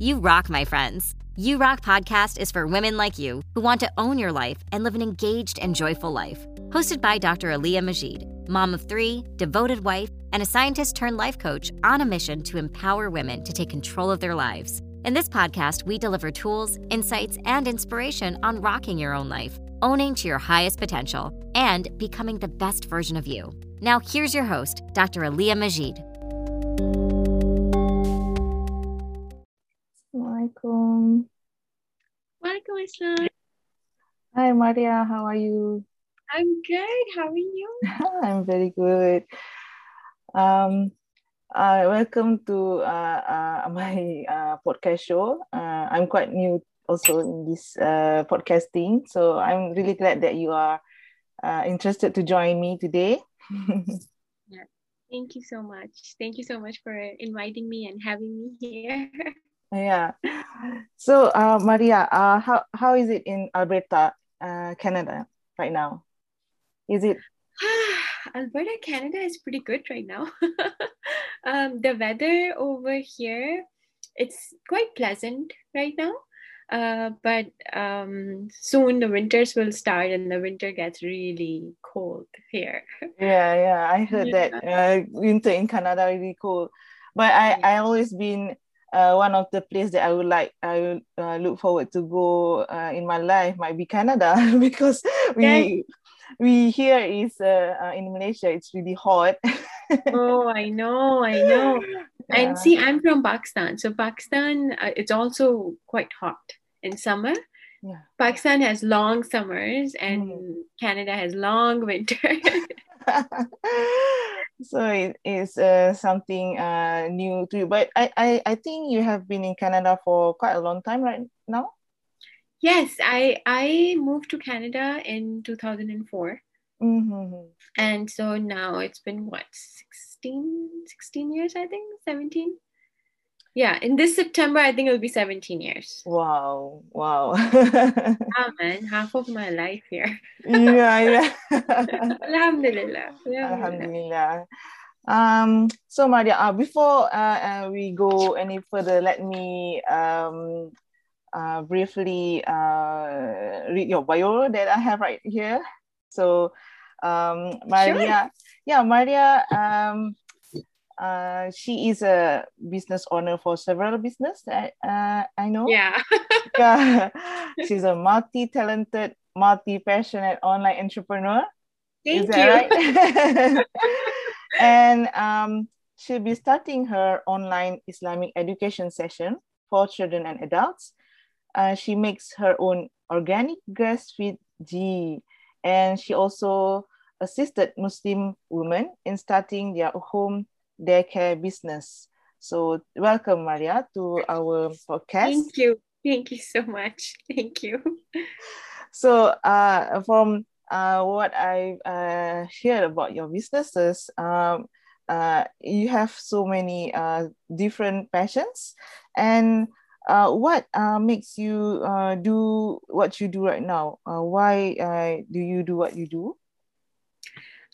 You rock, my friends. You Rock podcast is for women like you who want to own your life and live an engaged and joyful life. Hosted by Dr. Aliyah Majid, mom of three, devoted wife, and a scientist turned life coach on a mission to empower women to take control of their lives. In this podcast, we deliver tools, insights, and inspiration on rocking your own life, owning to your highest potential, and becoming the best version of you. Now, here's your host, Dr. Aliyah Majid. Hi, Maria. How are you? I'm good. How are you? I'm very good. Um, uh, welcome to uh, uh, my uh, podcast show. Uh, I'm quite new also in this uh, podcasting, so I'm really glad that you are uh, interested to join me today. yeah. Thank you so much. Thank you so much for inviting me and having me here. yeah. So, uh, Maria, uh, how, how is it in Alberta, uh, Canada right now? Is it? Alberta, Canada is pretty good right now. um, the weather over here, it's quite pleasant right now. Uh, but um, soon the winters will start and the winter gets really cold here. Yeah, yeah, I heard yeah. that uh, winter in Canada really cold. But I yeah. I always been uh, one of the place that I would like I uh, look forward to go uh, in my life might be Canada because we yeah. we here is uh, uh, in Malaysia it's really hot. oh, I know, I know. Yeah. And see, I'm from Pakistan, so Pakistan uh, it's also quite hot in summer. Yeah. Pakistan has long summers and mm. Canada has long winters. so it is uh, something uh, new to you. But I, I, I think you have been in Canada for quite a long time right now. Yes, I I moved to Canada in 2004. Mm-hmm. And so now it's been what 16, 16 years, I think, 17 yeah in this september i think it'll be 17 years. Wow wow. Ah man half of my life here. Yeah yeah alhamdulillah alhamdulillah. Um so maria uh, before uh, uh, we go any further let me um uh, briefly uh, read your bio that i have right here. So um maria sure. yeah maria um uh, she is a business owner for several business. I, uh, I know. Yeah. yeah. She's a multi-talented, multi-passionate online entrepreneur. Thank is you. Right? and um, she'll be starting her online Islamic education session for children and adults. Uh, she makes her own organic grass-fed ghee, and she also assisted Muslim women in starting their home daycare business. So welcome, Maria, to our podcast. Thank you. Thank you so much. Thank you. So uh, from uh, what I uh, heard about your businesses, um, uh, you have so many uh, different passions. And uh, what uh, makes you uh, do what you do right now? Uh, why uh, do you do what you do?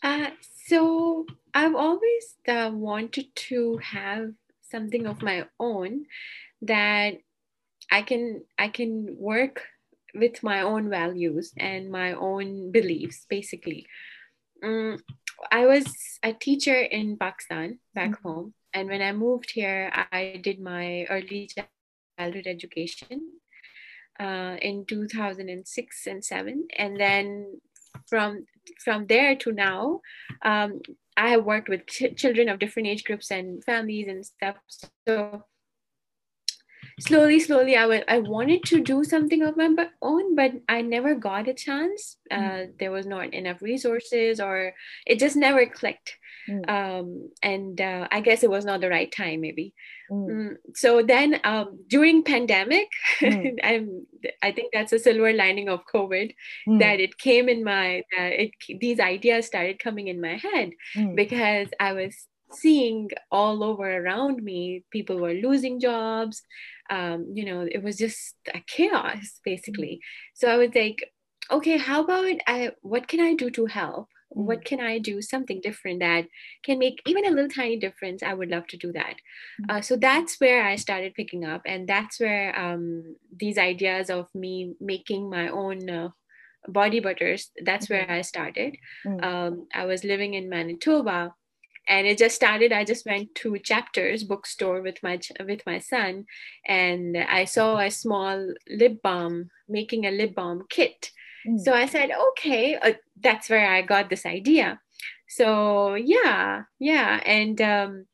Uh, so I've always uh, wanted to have something of my own that I can I can work with my own values and my own beliefs basically. Um, I was a teacher in Pakistan back mm-hmm. home and when I moved here I did my early childhood education uh, in 2006 and 7 and then from from there to now um, i have worked with ch- children of different age groups and families and stuff so slowly slowly i I wanted to do something of my own but i never got a chance uh, mm. there was not enough resources or it just never clicked mm. um, and uh, i guess it was not the right time maybe mm. mm so then um, during pandemic mm. I'm, i think that's a silver lining of covid mm. that it came in my uh, it, these ideas started coming in my head because i was seeing all over around me people were losing jobs um, you know it was just a chaos basically. So i was like okay how about i what can i do to help? What can i do something different that can make even a little tiny difference? I would love to do that. Uh, so that's where i started picking up and that's where um, these ideas of me making my own uh, body butters that's where i started. Um, i was living in manitoba and it just started i just went to chapters bookstore with my with my son and i saw a small lip balm making a lip balm kit mm. so i said okay uh, that's where i got this idea so yeah yeah and um,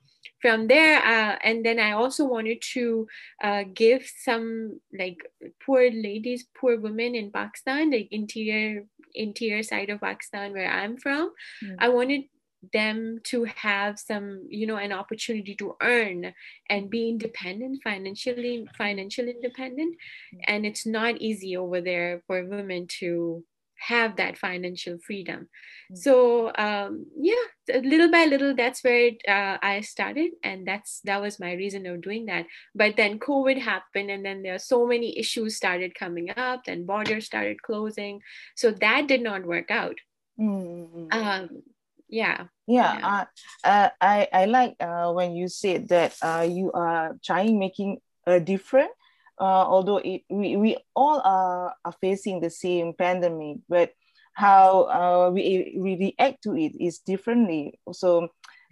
from there uh, and then i also wanted to uh, give some like poor ladies poor women in pakistan like interior interior side of pakistan where i'm from mm. i wanted them to have some you know an opportunity to earn and be independent financially financially independent. And it's not easy over there for women to have that financial freedom. So um, yeah little by little that's where it, uh, i started. And that's that was my reason of doing that. But then covid happened and then there are so many issues started coming up and borders started closing. So that did not work out. Mm-hmm. um, yeah. Yeah, yeah. Uh, uh, i i like uh, when you said that uh, you are trying making a different uh, although it, we, we all are, are facing the same pandemic but how uh, we, we react to it is differently. So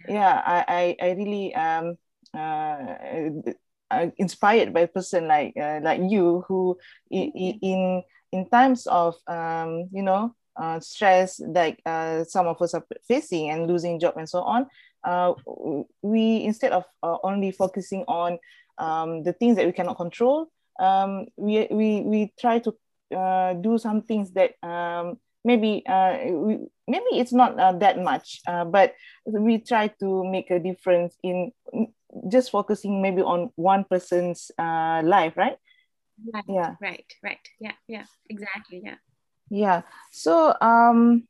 yeah. i i, I really um uh, inspired by a person like uh, like you who in in, in times of um, you know uh, stress like uh, some of us are facing and losing job and so on uh, we instead of uh, only focusing on um, the things that we cannot control um, we, we, we try to uh, do some things that um, maybe uh, we, maybe it's not that much but we try to make a difference in just focusing maybe on one person's life right? Right. Yeah. Right. Right. Yeah. Yeah. Exactly. Yeah yeah. So, um,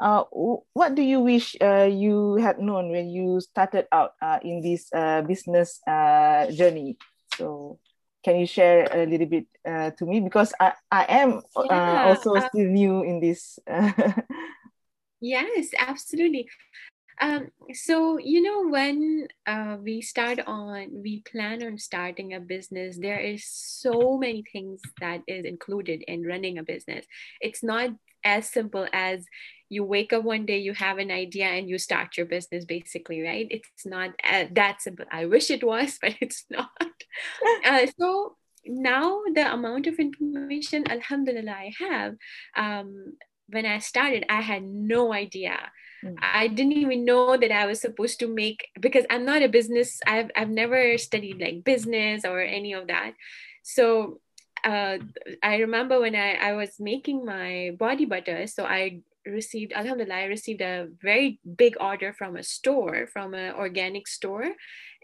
uh, what do you wish uh, you had known when you started out uh, in this uh, business uh, journey? So, can you share a little bit uh, to me because I I am uh, yeah, also uh, still new in this. yes, absolutely. Um, so you know when uh, we start on we plan on starting a business there is so many things that is included in running a business. It's not as simple as you wake up one day you have an idea and you start your business basically right? It's not uh, that simple. I wish it was but it's not. Uh, so now the amount of information alhamdulillah i have um, when i started i had no idea Mm. I didn't even know that I was supposed to make because I'm not a business. I've I've never studied like business or any of that. So uh, I remember when I, I was making my body butter, so I received alhamdulillah i received a very big order from a store from an organic store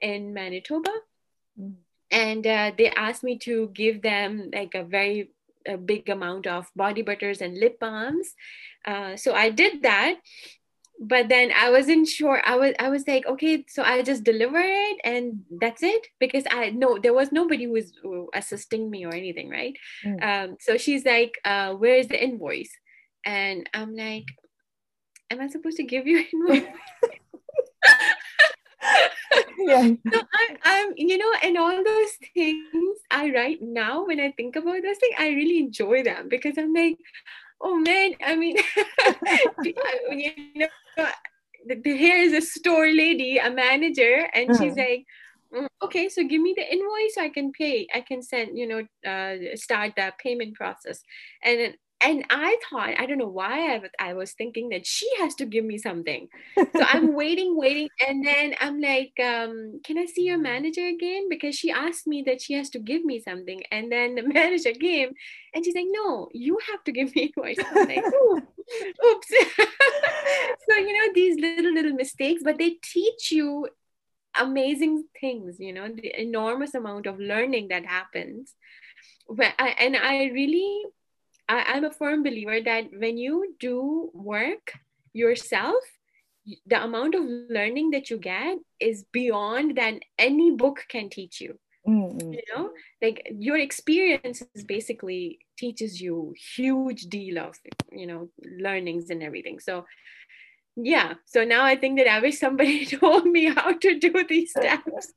in manitoba mm. and uh, they asked me to give them like a very a big amount of body butters and lip balms uh, so i did that but then I wasn't sure. I was I was like, okay, so I just deliver it and that's it because I no there was nobody who was assisting me or anything, right? Mm. Um, so she's like, uh, where is the invoice? And I'm like, am I supposed to give you invoice? yeah. So I'm, I'm, you know, and all those things I write now when I think about those things, I really enjoy them because I'm like, oh man, I mean, you know, here is a store lady, a manager, and mm-hmm. she's like, mm, okay, so give me the invoice so I can pay. I can send, you know, uh, start the payment process. And and I thought, I don't know why I, I was thinking that she has to give me something. So I'm waiting, waiting. And then I'm like, um, can I see your manager again? Because she asked me that she has to give me something. And then the manager came and she's like, no, you have to give me invoice. I'm like, oops. so, you know, these little, little mistakes, but they teach you amazing things, you know, the enormous amount of learning that happens. But I and I really I, am a firm believer that when you do work yourself, the amount of learning that you get is beyond than any book can teach you. Mm-hmm. you know like your experiences basically teaches you huge deal of you know learnings and everything. So yeah. So now i think that i wish somebody told me how to do these steps.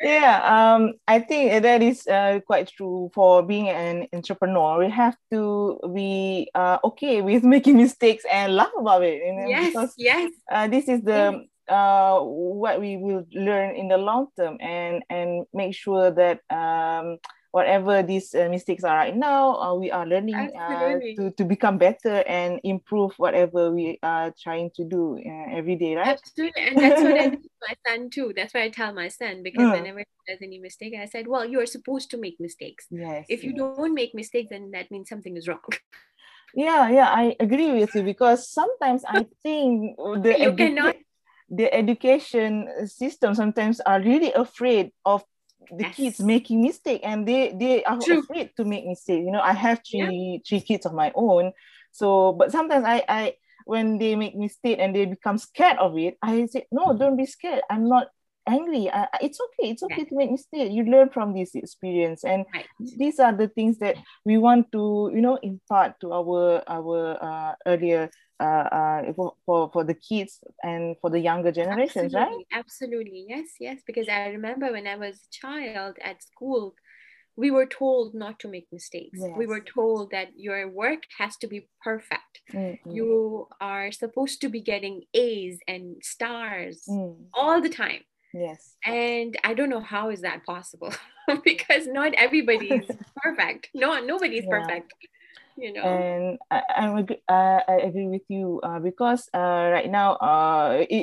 Yeah um i think that is uh, quite true for being an entrepreneur. We have to be uh, okay with making mistakes and laugh about it you know, yes because yes. uh, this is the uh, what we will learn in the long term and and make sure that um, whatever these uh, mistakes are right now, uh, we are learning uh, to, to become better and improve whatever we are trying to do uh, every day, right? Absolutely. And that's what I do my son too. That's what I tell my son because mm. whenever he does any mistake, I said, well, you are supposed to make mistakes. Yes. If you yes. don't make mistakes, then that means something is wrong. Yeah, yeah, I agree with you because sometimes I think the you cannot the education system sometimes are really afraid of the yes. kids making mistake and they they are True. afraid to make mistake you know i have three yeah. three kids of my own so but sometimes i i when they make mistake and they become scared of it i say no mm-hmm. don't be scared i'm not angry I, it's okay it's okay yeah. to make mistakes you learn from this experience and right. these are the things that we want to you know impart to our our uh, earlier uh, uh, for, for, for the kids and for the younger generations, absolutely, right? Absolutely, yes, yes. Because I remember when I was a child at school, we were told not to make mistakes. Yes. We were told that your work has to be perfect. Mm-hmm. You are supposed to be getting A's and stars mm. all the time. Yes. And I don't know how is that possible because not everybody is perfect. No, nobody's yeah. perfect you know and I, I'm agree, uh, I agree with you uh, because uh, right now uh, it,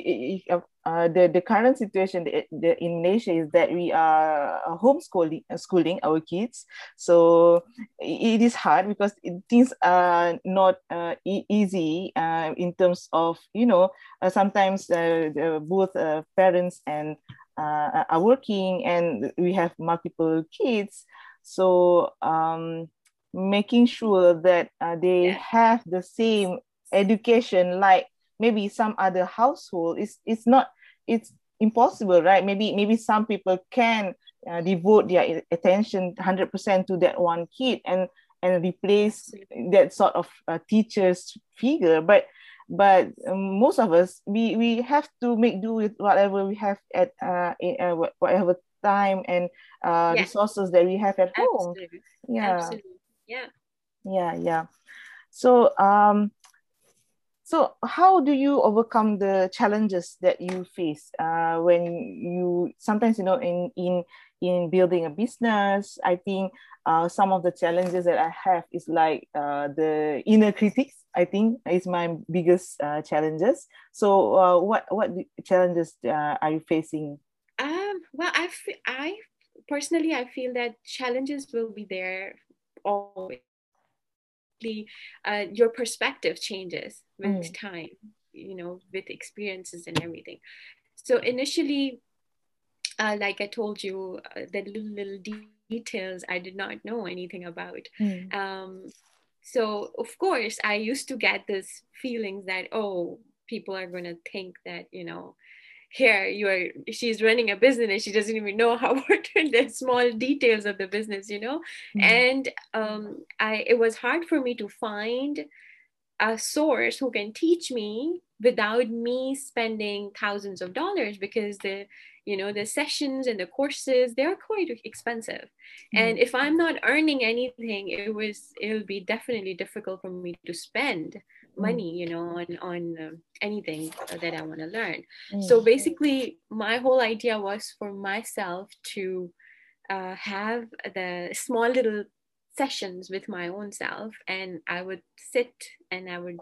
it, uh, uh, the the current situation the, the, in Malaysia is that we are homeschooling schooling our kids. So it, is hard because things are not uh, e- easy uh, in terms of you know uh, sometimes uh, the, both uh, parents and uh, are working and we have multiple kids. So um, making sure that uh, they have the same education like maybe some other household it's it's not it's impossible right? Maybe maybe some people can uh, devote their attention 100% to that one kid and and replace that sort of uh, teacher's figure. But but um, most of us we we have to make do with whatever we have at uh, in, uh whatever time and uh, yeah. resources that we have at Absolutely. home yeah. Absolutely. Yeah. Yeah yeah. So um so how do you overcome the challenges that you face uh, when you sometimes you know in in in building a business i think uh, some of the challenges that i have is like uh, the inner critics i think is my biggest uh, challenges. So uh, what what challenges uh, are you facing? Um, well I, I personally i feel that challenges will be there always uh, your perspective changes with mm. time you know with experiences and everything so initially uh, like i told you uh, the little, little details i did not know anything about mm. um, so of course i used to get this feelings that oh people are going to think that you know here you are she's running a business and she doesn't even know how important the small details of the business you know mm-hmm. and um i it was hard for me to find a source who can teach me without me spending thousands of dollars because the you know the sessions and the courses they're quite expensive mm-hmm. and if i'm not earning anything it was it'll be definitely difficult for me to spend. Money you know on on uh, anything that i want to learn mm. so basically my whole idea was for myself to uh, have the small little sessions with my own self and i would sit and i would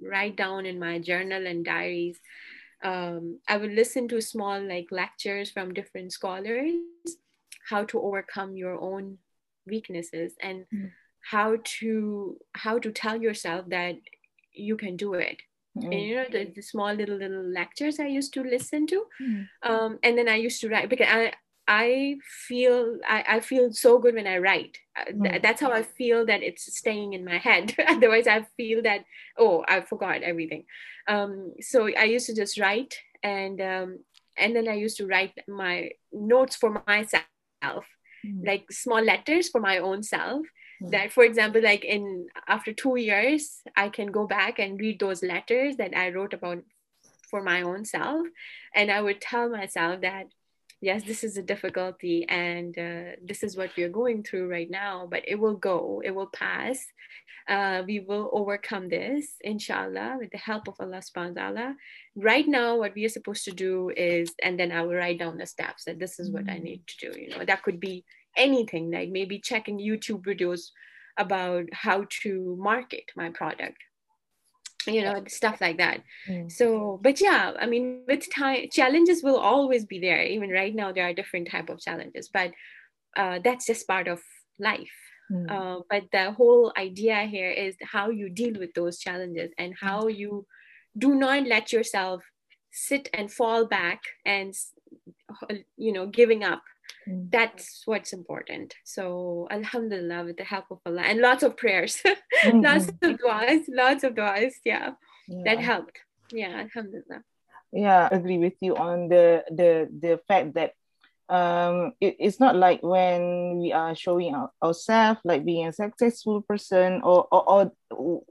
write down in my journal and diaries um, i would listen to small like lectures from different scholars how to overcome your own weaknesses and mm. how to how to tell yourself that you can do it mm-hmm. and you know the, the, small little little lectures i used to listen to mm-hmm. um, and then i used to write because i I feel I, I feel so good when I write. Mm. That's how I feel that it's staying in my head. Otherwise, I feel that oh, I forgot everything. Um, so I used to just write, and um, and then I used to write my notes for myself mm. like small letters for my own self. That for example like in after two years i can go back and read those letters that i wrote about for my own self. And i would tell myself that yes this is a difficulty and uh, this is what we are going through right now but it will go it will pass. Uh, we will overcome this inshallah with the help of allah subhanahu wa ta'ala. Right now what we are supposed to do is and then i will write down the steps that this is what i mm. need to do you know. That could be anything like maybe checking youtube videos about how to market my product you know stuff like that mm. so but yeah i mean with time challenges will always be there even right now there are different type of challenges but uh, that's just part of life mm. uh, but the whole idea here is how you deal with those challenges and mm. how you do not let yourself sit and fall back and you know giving up Mm. That's what's important. So, Alhamdulillah, with the help of Allah and lots of prayers, mm-hmm. lots of du'as, lots of du'as. Yeah, yeah, that helped. Yeah, Alhamdulillah. Yeah, I agree with you on the the the fact that um it, it's not like when we are showing our, ourselves like being a successful person or, or or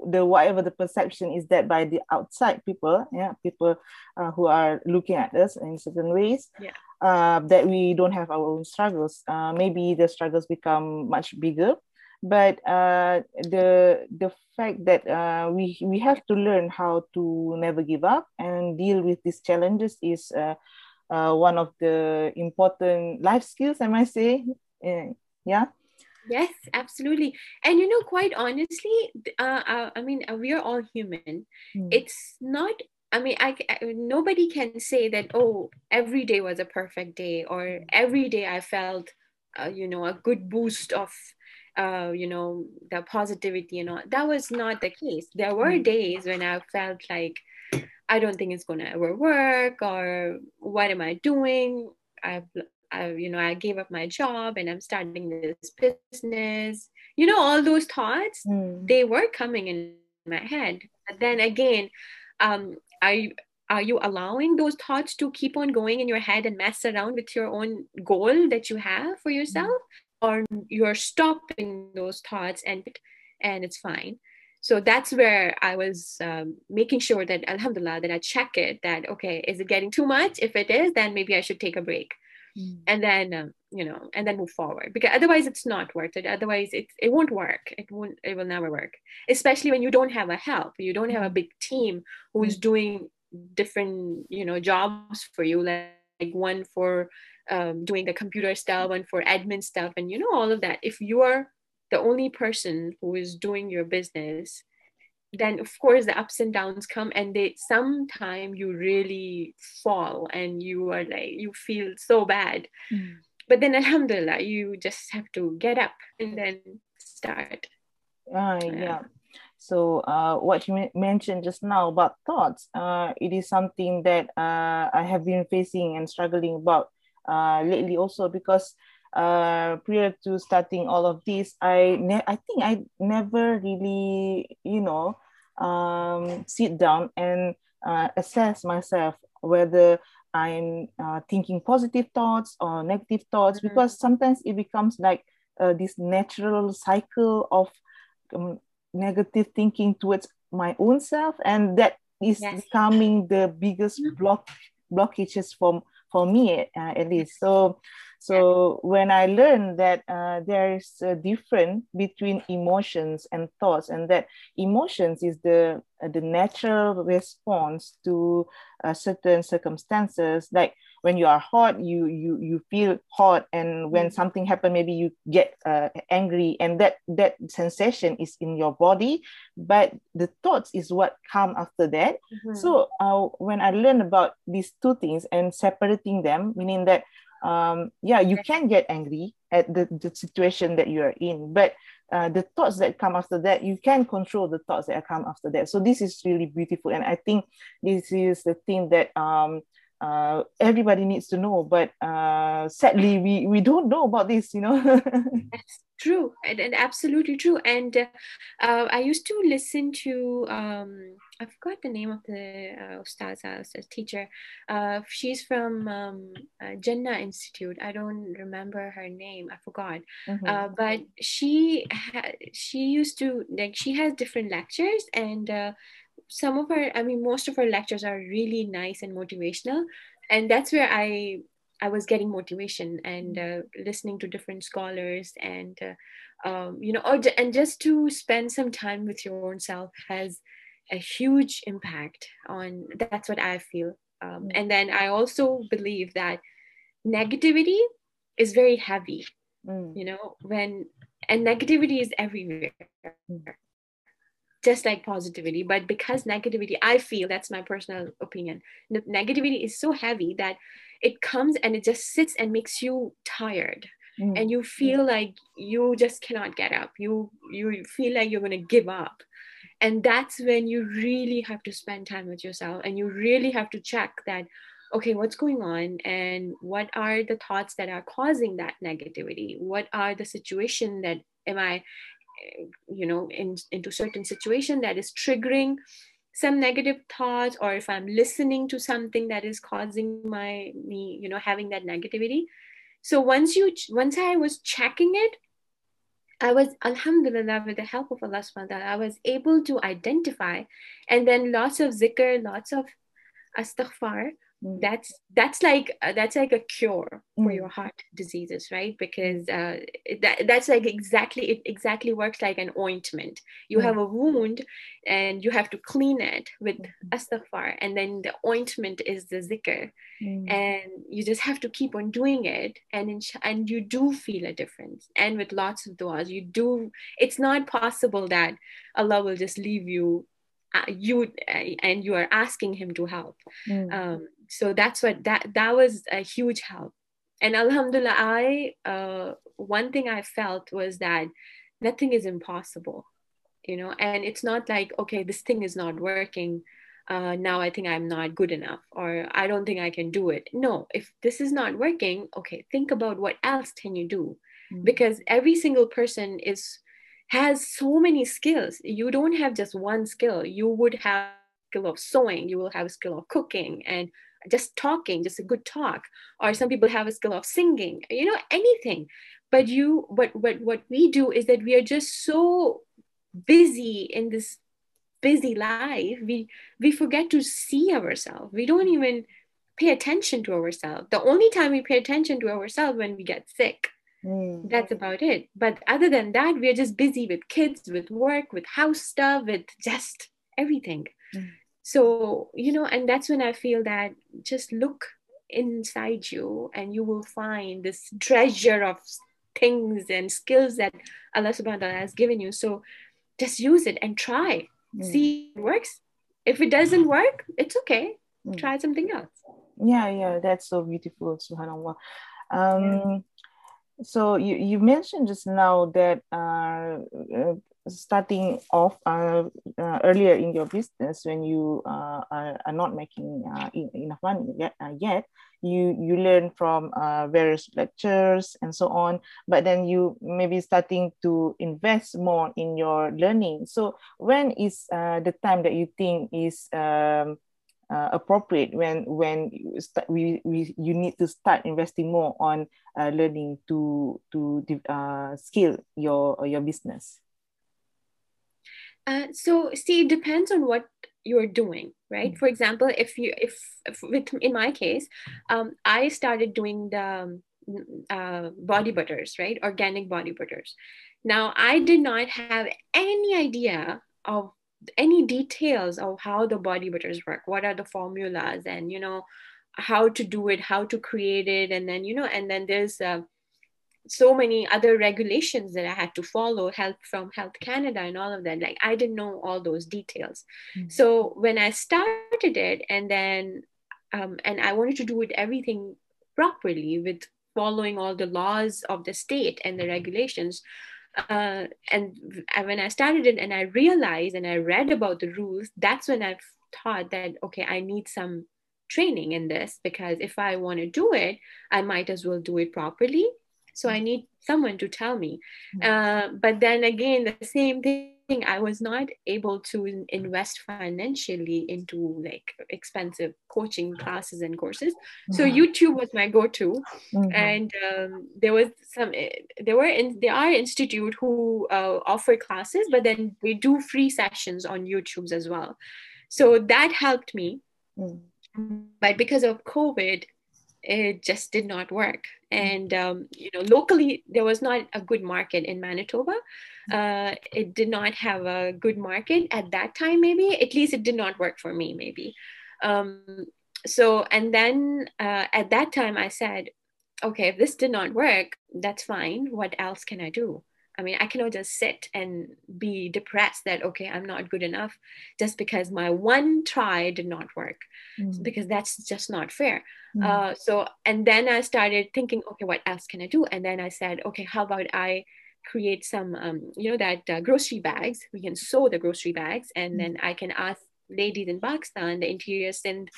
the whatever the perception is that by the outside people yeah people uh, who are looking at us in certain ways yeah uh, that we don't have our own struggles. Uh, maybe the struggles become much bigger, but uh, the the fact that uh, we we have to learn how to never give up and deal with these challenges is uh, uh, one of the important life skills. I might say, yeah. Yes, absolutely. And you know, quite honestly, uh, I mean, we are all human. Mm. It's not I mean, I, I, nobody can say that oh every day was a perfect day or every day I felt uh, you know a good boost of uh, you know the positivity and all. That was not the case. There were mm. days when I felt like I don't think it's gonna ever work or what am I doing? I've I, you know, I gave up my job and I'm starting this business. You know, all those thoughts, mm. they were coming in my head. But then again, um, are you are you allowing those thoughts to keep on going in your head and mess around with your own goal that you have for yourself? Or you're stopping those thoughts and and it's fine. So that's where i was um, making sure that alhamdulillah that i check it that okay is it getting too much? If it is then maybe i should take a break. Mm. and then um, you know and then move forward. Because otherwise it's not worth it. Otherwise it, it won't work. It won't it will never work. Especially when you don't have a help. You don't have a big team who is doing different you know jobs for you like, like one for um, doing the computer stuff one for admin stuff and you know all of that. If you are the only person who is doing your business then of course the ups and downs come and they sometime you really fall and you are like you feel so bad. Mm. But then alhamdulillah you just have to get up and then start. Uh, yeah. so uh, what you mentioned just now about thoughts uh, it is something that uh, i have been facing and struggling about uh, lately also because uh, prior to starting all of this, I ne- I think I never really, you know, um, sit down and uh, assess myself whether I'm uh, thinking positive thoughts or negative thoughts mm-hmm. because sometimes it becomes like uh, this natural cycle of um, negative thinking towards my own self, and that is yes. becoming the biggest mm-hmm. block blockages from for me uh, at least. So so when I learned that uh, there is a difference between emotions and thoughts, and that emotions is the uh, the natural response to uh, certain circumstances, like when you are hot, you you you feel hot, and when mm-hmm. something happen, maybe you get uh, angry, and that that sensation is in your body, but the thoughts is what come after that. Mm-hmm. So uh, when I learned about these two things and separating them, meaning that um, yeah, you can get angry at the, the situation that you are in, but uh, the thoughts that come after that, you can control the thoughts that come after that. So this is really beautiful, and I think this is the thing that um, uh, everybody needs to know. But uh, sadly, we we don't know about this. You know. That's true, and, and absolutely true. And uh, I used to listen to um, I forgot the name of the uh, ustaza, teacher. Uh, she's from um, uh, Jannah Institute. I don't remember her name. I forgot. Mm-hmm. Uh, but she ha- she used to like she has different lectures and uh, some of her. I mean, most of her lectures are really nice and motivational, and that's where I I was getting motivation and uh, listening to different scholars and uh, um, you know, or, and just to spend some time with your own self has a huge impact on that's what i feel um, mm. and then i also believe that negativity is very heavy mm. you know when and negativity is everywhere mm. just like positivity but because negativity i feel that's my personal opinion negativity is so heavy that it comes and it just sits and makes you tired mm. and you feel like you just cannot get up you you feel like you're going to give up and that's when you really have to spend time with yourself and you really have to check that okay what's going on? And what are the thoughts that are causing that negativity? What are the situation that am i you know in, into certain situation that is triggering some negative thoughts? Or if i'm listening to something that is causing my me you know having that negativity. So once you once i was checking it I was, Alhamdulillah, with the help of Allah subhanahu wa ta'ala, I was able to identify and then lots of zikr, lots of astaghfar. That's that's like uh, that's like a cure mm. for your heart diseases, right? Because uh, that that's like exactly it exactly works like an ointment. You mm. have a wound, and you have to clean it with mm-hmm. astaghfar, and then the ointment is the zikr, mm. and you just have to keep on doing it, and in, and you do feel a difference. And with lots of du'as, you do. It's not possible that Allah will just leave you uh, you uh, and you are asking him to help mm. um, so that's what that that was a huge help. And alhamdulillah i uh, one thing i felt was that nothing is impossible you know? And it's not like okay this thing is not working uh, now i think i'm not good enough or i don't think i can do it. No if this is not working okay think about what else can you do? Mm-hmm. because every single person is has so many skills. You don't have just one skill. You would have skill of sewing. You will have a skill of cooking and just talking just a good talk. Or some people have a skill of singing you know anything. But you what what what we do is that we are just so busy in this busy life we we forget to see ourselves. We don't even pay attention to ourselves. The only time we pay attention to ourselves when we get sick. Mm. that's about it. But other than that we are just busy with kids with work with house stuff with just everything. Mm so you know and that's when i feel that just look inside you and you will find this treasure of things and skills that allah subhanahu wa ta'ala has given you so just use it and try mm. see it works if it doesn't work it's okay mm. try something else yeah yeah that's so beautiful subhanallah um yeah. so you, you mentioned just now that uh, uh starting off uh, uh, earlier in your business when you uh, are, are, not making uh, enough money yet, uh, yet you you learn from uh, various lectures and so on but then you maybe starting to invest more in your learning. So when is the time that you think is um, appropriate when when we, we you need to start investing more on learning to to skill your your business uh, so see, it depends on what you're doing, right? Mm-hmm. For example, if you if, if, with in my case, um, I started doing the uh, body butters, right? Organic body butters. Now I did not have any idea of any details of how the body butters work. What are the formulas, and you know how to do it, how to create it, and then you know, and then there's uh, so many other regulations that I had to follow, help from Health Canada and all of that. Like I didn't know all those details. Mm-hmm. So when I started it, and then um, and I wanted to do it everything properly with following all the laws of the state and the regulations. Uh, and when I started it, and I realized and I read about the rules, that's when I thought that okay, I need some training in this because if I want to do it, I might as well do it properly so i need someone to tell me mm. uh, but then again the same thing I was not able to invest financially into like expensive coaching classes and courses. So Mhm. YouTube was my go-to, Mhm. and um, there was some. eh, There were in there are institute who uh, offer classes, but then they do free sessions on YouTube's as well. So that helped me Mm. but because of covid it just did not work. And um, you know locally there was not a good market in manitoba. Uh, it did not have a good market at that time maybe. At least it did not work for me maybe. Um, so and then uh, at that time i said okay if this did not work that's fine. What else can i do i mean i cannot just sit and be depressed that okay i'm not good enough just because my one try did not work Mm. because that's just not fair. Mm. Uh, so, and then I started thinking, okay, what else can I do? And then I said, okay, how about I create some, um, you know, that uh, grocery bags. We can sew the grocery bags, and Mm. then I can ask ladies in Pakistan, the interior send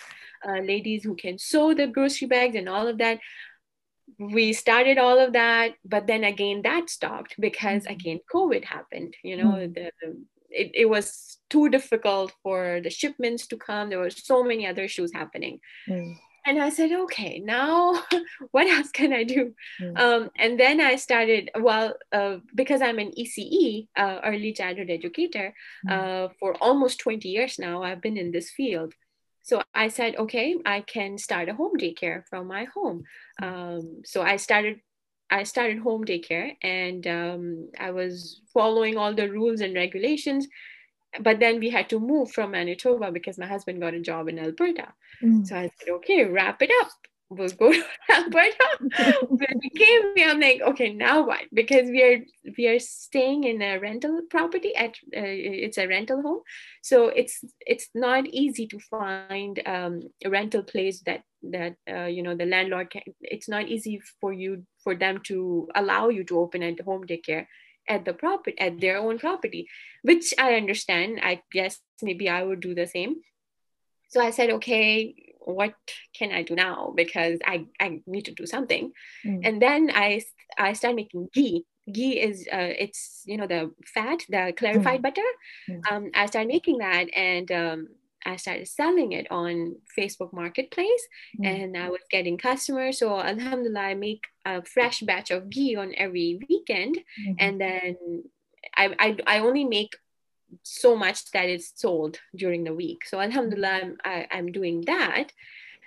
uh, ladies who can sew the grocery bags and all of that. We started all of that, but then again that stopped because Mhm. again COVID happened. You know, Mm. the it, it was too difficult for the shipments to come. There were so many other issues happening. Mm. And I said, okay, now what else can I do? Mm. Um, and then I started, well, uh, because I'm an ECE, uh, early childhood educator, Mm. uh, for almost 20 years now, I've been in this field. So I said, okay, I can start a home daycare from my home. Um, so I started I started home daycare and um, I was following all the rules and regulations. But then we had to move from Manitoba because my husband got a job in Alberta. Mm. So I said, okay, wrap it up. We'll go to Alberta. when we came here, I'm like, okay, now what? Because we are we are staying in a rental property at uh, it's a rental home, so it's it's not easy to find um, a rental place that that uh, you know the landlord can. It's not easy for you for them to allow you to open a home daycare at the property at their own property, which I understand. I guess maybe I would do the same. So I said, okay, what can I do now? Because I, I need to do something. Mm. And then I, I started making ghee. Ghee is, uh, it's, you know, the fat, the clarified butter. Mm. Um, I started making that and um, I started selling it on Facebook Marketplace Mm. and I was getting customers. So Alhamdulillah, I make a fresh batch of ghee on every weekend. Mhm. And then I, I, I only make so much that is sold during the week. So Alhamdulillah, I'm, I, I'm doing that.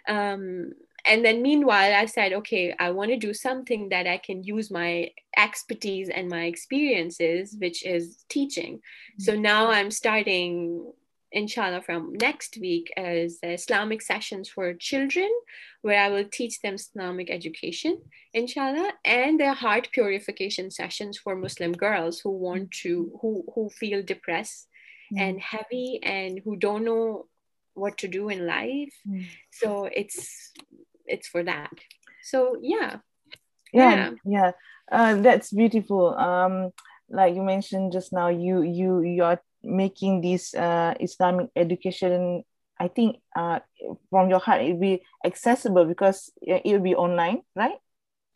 Um, and then meanwhile, I said, okay, I want to do something that I can use my expertise and my experiences, which is teaching. So now I'm starting, inshallah, from next week as Islamic sessions for children, where I will teach them Islamic education, inshallah, and the heart purification sessions for Muslim girls who want to, who, who feel depressed and heavy and who don't know what to do in life. Mm. So it's it's for that. So yeah. yeah yeah uh, that's beautiful um like you mentioned just now you you you are making this uh islamic education i think uh from your heart it'll be accessible because it will be online right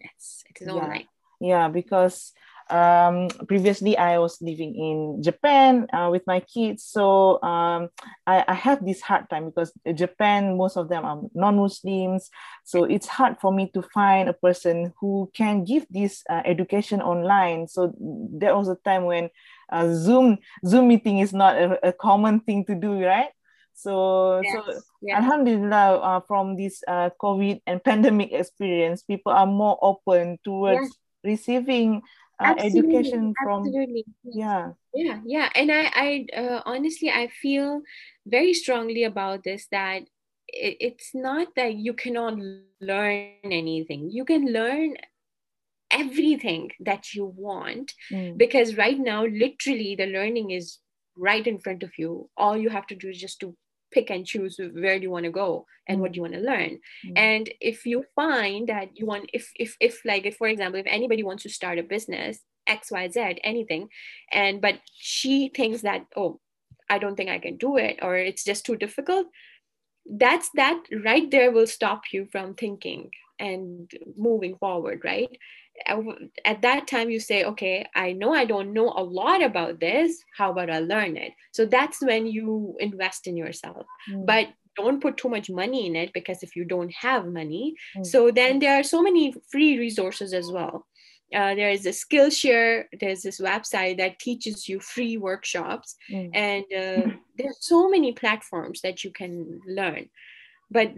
Yes, it is Yeah. online. yeah because um previously i was living in japan uh, with my kids so um I, I have this hard time because japan most of them are non-muslims so it's hard for me to find a person who can give this uh, education online so there was a time when uh, zoom zoom meeting is not a, a common thing to do right so so Yes, yes. Alhamdulillah, uh, from this uh, COVID and pandemic experience, people are more open towards Yes. receiving uh, Absolutely, education from absolutely. Yes. yeah yeah yeah and i i uh, honestly i feel very strongly about this that it, it's not that you cannot learn anything you can learn everything that you want Mm, because right now literally the learning is right in front of you. All you have to do is just to pick and choose where do you want to go and what do you want to learn. Mm, and if you find that you want if if if like if for example if anybody wants to start a business xyz anything and but she thinks that oh i don't think i can do it or it's just too difficult that's that right there will stop you from thinking and moving forward right at that time you say okay i know i don't know a lot about this. How about i learn it? So that's when you invest in yourself. Mm. but don't put too much money in it because if you don't have money mm. so then there are so many free resources as well. Uh, there is a skillshare there's this website that teaches you free workshops. Mm. and uh, there's so many platforms that you can learn. But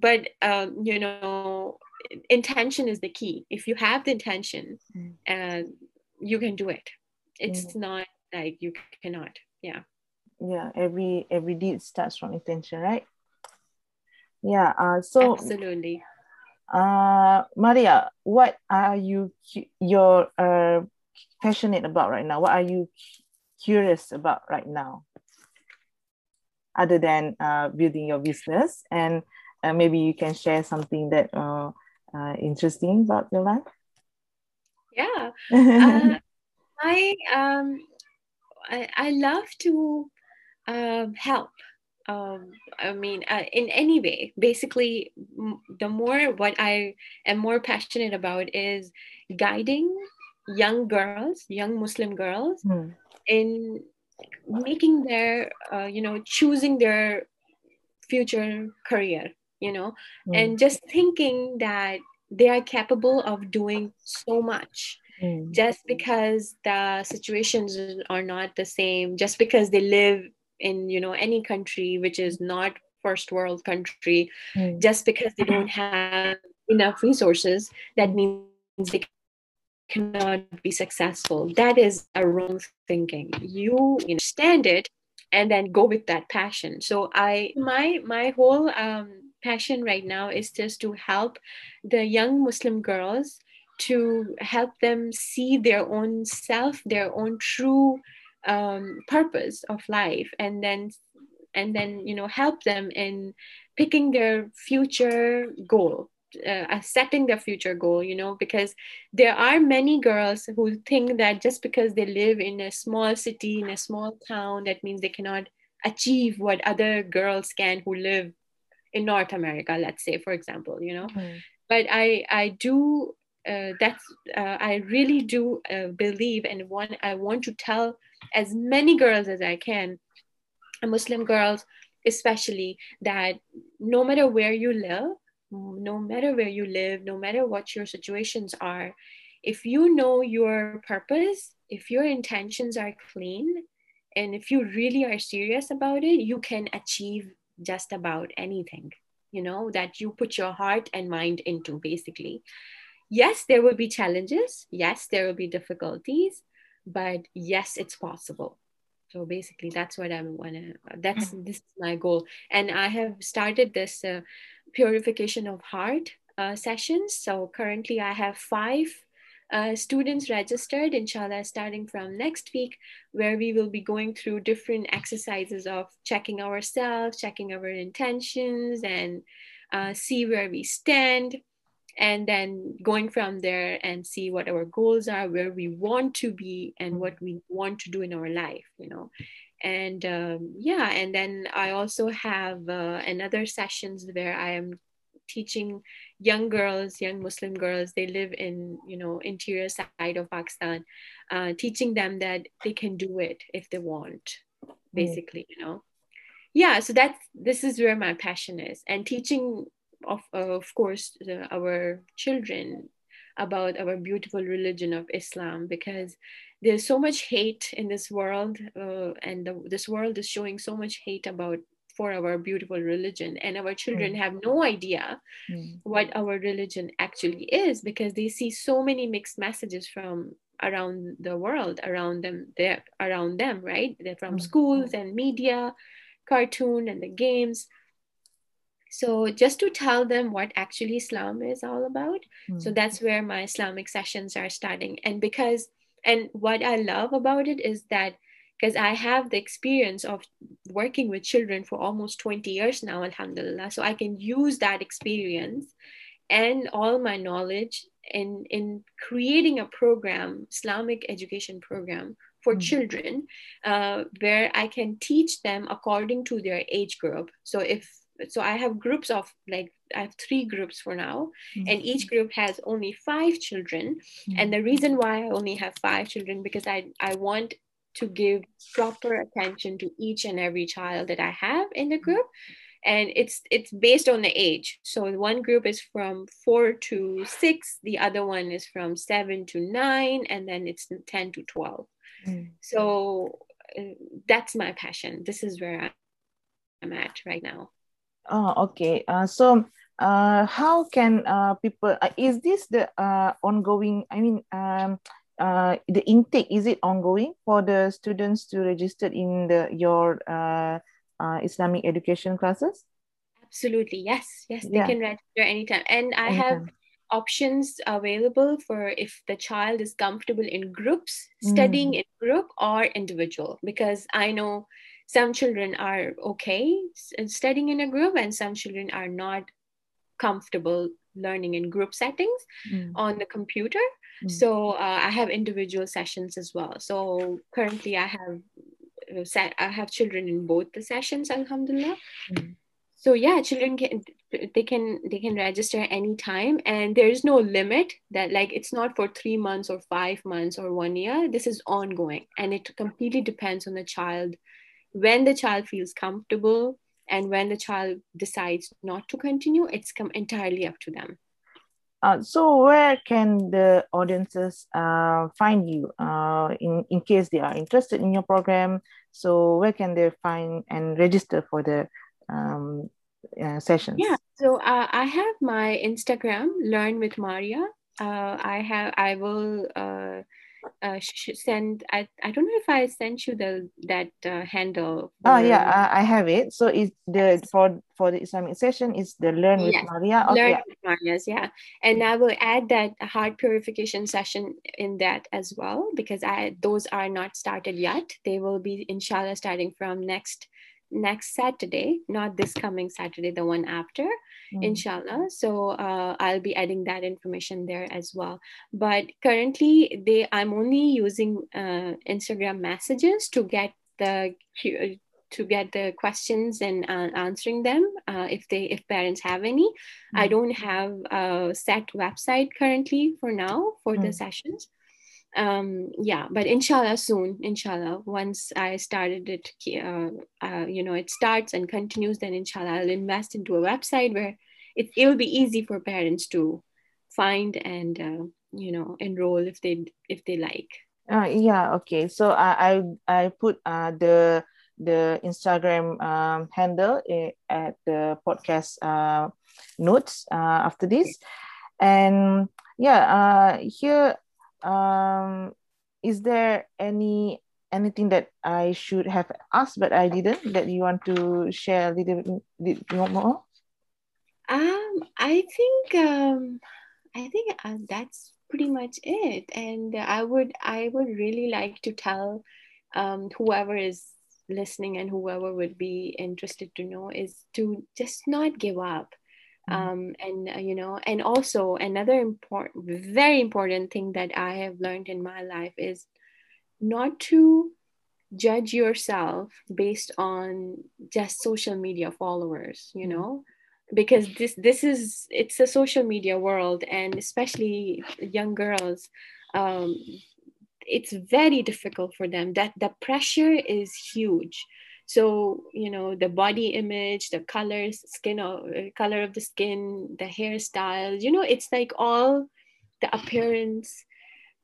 but um, you know intention is the key. If you have the intention mm. uh, you can do it. It's mm. not like you cannot. Yeah. Yeah every every deed starts from intention right? Yeah uh, so absolutely. Uh maria what are you you're uh, passionate about right now? What are you curious about right now? Other than uh, building your business and uh, maybe you can share something that uh, uh, interesting about your life? Yeah. Uh, I, um, I i love to uh, help. Um, I mean, uh, in any way, basically, m- the more what I am more passionate about is guiding young girls, young Muslim girls, mm. in making their uh, you know choosing their future career you know mm. and just thinking that they are capable of doing so much mm. just because the situations are not the same just because they live in you know any country which is not first world country mm. just because they don't have enough resources that means they cannot be successful. That is a wrong thinking. You understand it and then go with that passion. So I my my whole um, passion right now is just to help the young Muslim girls to help them see their own self, their own true um, purpose of life, and then and then you know help them in picking their future goal uh, setting their future goal you know because there are many girls who think that just because they live in a small city in a small town that means they cannot achieve what other girls can who live in north america let's say for example you know mm-hmm. but i i do uh, that's uh, i really do uh, believe and want i want to tell as many girls as i can muslim girls especially that no matter where you live no matter where you live, no matter what your situations are, if you know your purpose, if your intentions are clean, and if you really are serious about it, you can achieve just about anything, you know, that you put your heart and mind into, basically. Yes, there will be challenges. Yes, there will be difficulties, but yes, it's possible. So basically, that's what I want to. That's mm-hmm. this is my goal, and I have started this uh, purification of heart uh, sessions. So currently I have five uh, students registered, inshallah, starting from next week, where we will be going through different exercises of checking ourselves, checking our intentions, and uh, see where we stand. And then going from there and see what our goals are, where we want to be, and what we want to do in our life, you know and um, yeah and then i also have uh, another sessions where i am teaching young girls young muslim girls they live in you know interior side of pakistan uh, teaching them that they can do it if they want mm. basically you know yeah so that's this is where my passion is and teaching of of course the, our children about our beautiful religion of islam because there's so much hate in this world uh, and the, this world is showing so much hate about for our beautiful religion and our children mm. have no idea mm. what our religion actually is because they see so many mixed messages from around the world around them there around them right they're from mm. schools and media cartoon and the games so just to tell them what actually islam is all about so mm. that's where my islamic sessions are starting and because and what i love about it is that because i have the experience of working with children for almost 20 years now alhamdulillah so i can use that experience and all my knowledge in in creating a program islamic education program for mm-hmm. children uh, where i can teach them according to their age group so if so i have groups of like i have three groups for now Mm. and each group has only five children and the reason why i only have five children because i i want to give proper attention to each and every child that i have in the group and it's it's based on the age so one group is from 4 to 6 the other one is from 7 to 9 and then it's 10 to 12 Mm. so uh, that's my passion this is where i'm at right now Oh, okay. Uh, so, uh, how can uh, people? Uh, is this the uh, ongoing? I mean, um, uh, the intake is it ongoing for the students to register in the your uh, uh, Islamic education classes? absolutely yes yes they Yeah. can register anytime and i have options available for if the child is comfortable in groups Mm. studying in group or individual because i know some children are okay studying in a group and some children are not comfortable learning in group settings Mm, on the computer Mm. so uh, i have individual sessions as well so currently i have uh, i have children in both the sessions alhamdulillah Mm. so yeah children can they can they can register anytime and there is no limit that like it's not for three months or five months or one year this is ongoing and it completely depends on the child when the child feels comfortable and when the child decides not to continue it's come entirely up to them Uh, so, where can the audiences uh, find you uh, in in case they are interested in your program? So, where can they find and register for the um, uh, sessions? Yeah. So uh, I have my Instagram, Learn with Maria. Uh, I have. I will uh, send. I, I don't know if I sent you the that uh, handle. Oh yeah, I, I have it. So it's the for for the Islamic session is the learn with Yes, Maria. Learn with Maria's. Yeah, and I will add that heart purification session in that as well because I those are not started yet. They will be inshallah starting from next next Saturday, not this coming Saturday, the one after. Mm. inshallah so uh, i'll be adding that information there as well but currently they i'm only using uh, instagram messages to get the to get the questions and uh, answering them uh, if they if parents have any i Mm. don't have a set website currently for now for the Mm. sessions um yeah but inshallah soon inshallah once i started it uh, uh, you know it starts and continues then inshallah i'll invest into a website where it, it will be easy for parents to find and uh, you know enroll if they if they like Uh, yeah. Okay. So I I, I put uh, the the Instagram um, handle at the podcast uh, notes uh, after this, and yeah. Uh, here, um, is there any anything that I should have asked but I didn't that you want to share a little bit more? um i think um i think uh, that's pretty much it and i would i would really like to tell um whoever is listening and whoever would be interested to know is to just not give up. Um, and uh, you know and also another important very important thing that i have learned in my life is not to judge yourself based on just social media followers you Mhm. know because this this is it's a social media world and especially young girls um, it's very difficult for them. That the pressure is huge so you know the body image the colors skin of, uh, color of the skin the hairstyle you know it's like all the appearance.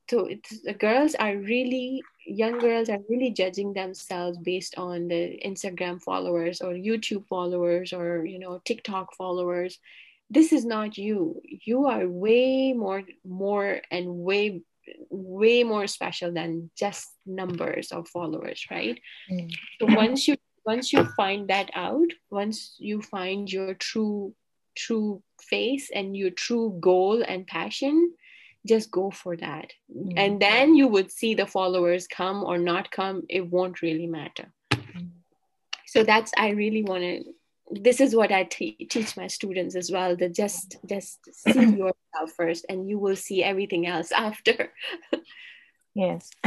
So the girls are really young girls are really judging themselves based on the instagram followers or youtube followers or you know tiktok followers. This is not you. You are way more more and way way more special than just numbers of followers right Mm. so once you once you find that out once you find your true true face and your true goal and passion just go for that Mm. and then you would see the followers come or not come it won't really matter Mm. so that's i really want to this is what i te- teach my students as well that just just see yourself first and you will see everything else after Yes.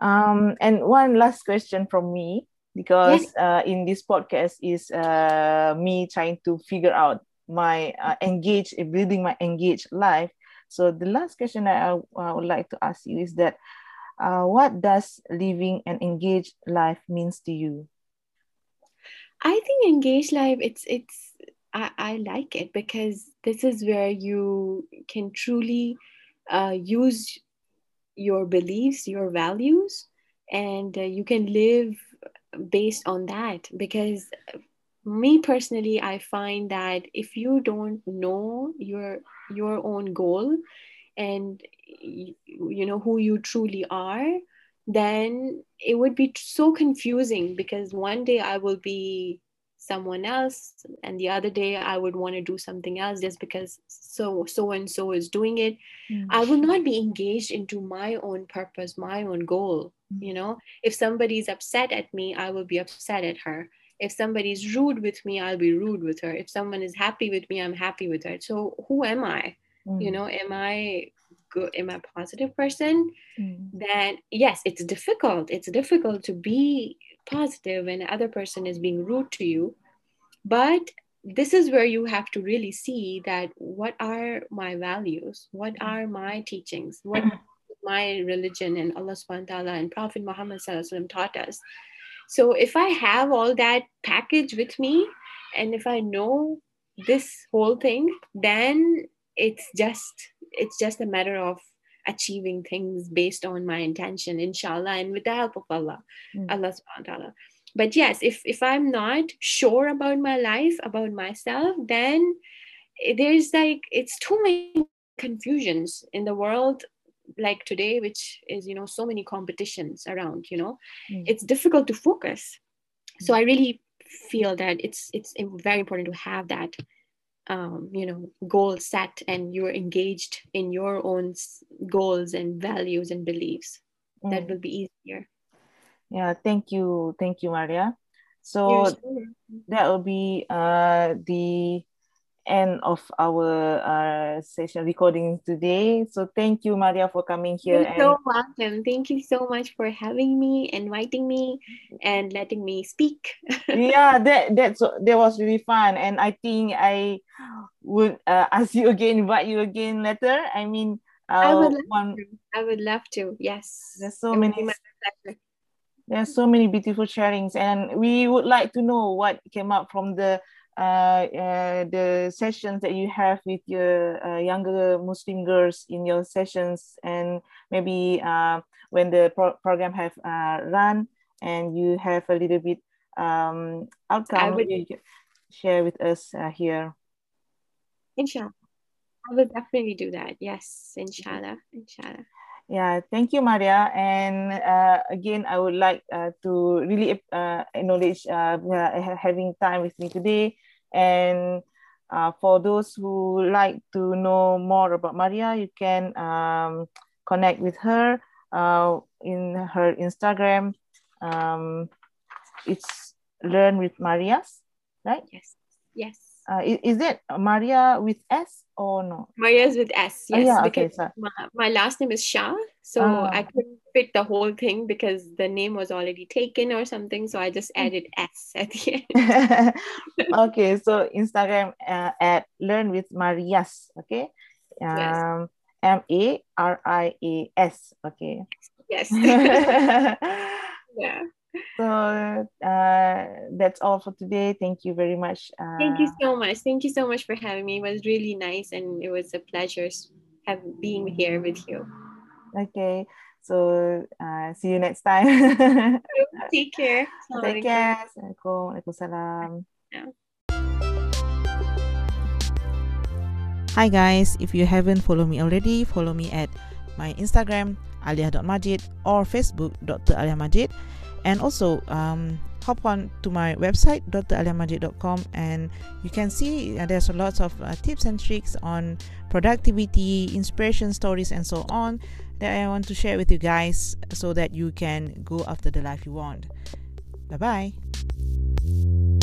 um, and one last question from me. because yes. uh, in this podcast is uh, me trying to figure out my uh, engage building my engaged life so the last question I, I would like to ask you is that uh, what does living an engaged life means to you i think engaged life it's it's I, I like it because this is where you can truly uh, use your beliefs your values and uh, you can live based on that. Because me personally i find that if you don't know your your own goal and you know who you truly are then it would be so confusing because one day i will be someone else and the other day i would want to do something else just because so so and so is doing it mm. i will not be engaged into my own purpose my own goal mm. you know if somebody's upset at me i will be upset at her if somebody's rude with me i'll be rude with her if someone is happy with me i'm happy with her so who am i mm. you know am i good am i a positive person mm. then yes it's difficult. It's difficult to be positive the other person is being rude to you. But this is where you have to really see that what are my values? What mm. are my teachings? What my religion and allah subhanahu wa ta'ala and prophet muhammad taught us. So if i have all that package with me and if i know this whole thing then it's just it's just a matter of achieving things based on my intention inshallah and with the help of allah mm. allah subhanahu wa ta'ala but yes if if i'm not sure about my life about myself then there's like it's too many confusions in the world like today which is you know so many competitions around you know mm. it's difficult to focus so i really feel that it's it's very important to have that um, you know goal set and you're engaged in your own goals and values and beliefs. Mm. that will be easier. Yeah thank you thank you maria. So that will be uh, the end of our uh, session recording today. So thank you, Maria, for coming here. You're and... so welcome. Thank you so much for having me, inviting me, and letting me speak. yeah, that that's that was really fun, and I think I would uh, ask you again, invite you again later. I mean, uh, I would love one... to. I would love to. Yes. There's so it many. There's so many beautiful sharings, and we would like to know what came up from the uh, uh, the sessions that you have with your uh, younger Muslim girls in your sessions, and maybe uh, when the pro- program have uh, run and you have a little bit um, outcome, would, you share with us uh, here. Inshallah, I will definitely do that. Yes, inshallah, inshallah. Yeah, thank you, Maria. And uh, again, I would like uh, to really uh, acknowledge uh, having time with me today. And uh, for those who like to know more about Maria, you can um, connect with her uh, in her Instagram. Um, it's Learn with Marias, right? Yes. Yes. Uh, is, is it Maria with S or no? Maria's with S, yes. Oh, yeah, okay, my, my last name is Shah. So oh. I couldn't fit the whole thing because the name was already taken or something. So I just added S at the end. okay, so Instagram uh, at Learn with Marias, okay? Um, M A R I A S, okay? Yes. yeah so uh, that's all for today. Thank you very much. Uh, Thank you so much. Thank you so much for having me. It was really nice and it was a pleasure have being here with you. Okay. So uh, see you next time. Take care. Take care. Assalamualaikum. Yeah. Hi guys, if you haven't followed me already, follow me at my Instagram aliyah.majid or Facebook Dr. Aliyah Majid and also um, hop on to my website draliyahmajid.com and you can see uh, there's lots of uh, tips and tricks on productivity inspiration stories and so on that i want to share with you guys so that you can go after the life you want. Bye bye